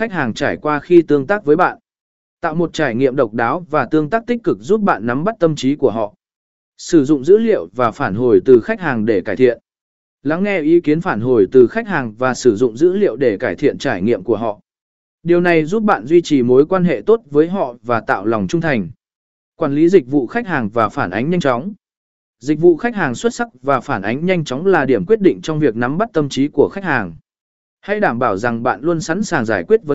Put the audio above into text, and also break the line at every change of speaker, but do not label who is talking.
khách hàng trải qua khi tương tác với bạn. Tạo một trải nghiệm độc đáo và tương tác tích cực giúp bạn nắm bắt tâm trí của họ. Sử dụng dữ liệu và phản hồi từ khách hàng để cải thiện. Lắng nghe ý kiến phản hồi từ khách hàng và sử dụng dữ liệu để cải thiện trải nghiệm của họ. Điều này giúp bạn duy trì mối quan hệ tốt với họ và tạo lòng trung thành. Quản lý dịch vụ khách hàng và phản ánh nhanh chóng. Dịch vụ khách hàng xuất sắc và phản ánh nhanh chóng là điểm quyết định trong việc nắm bắt tâm trí của khách hàng. Hãy đảm bảo rằng bạn luôn sẵn sàng giải quyết vấn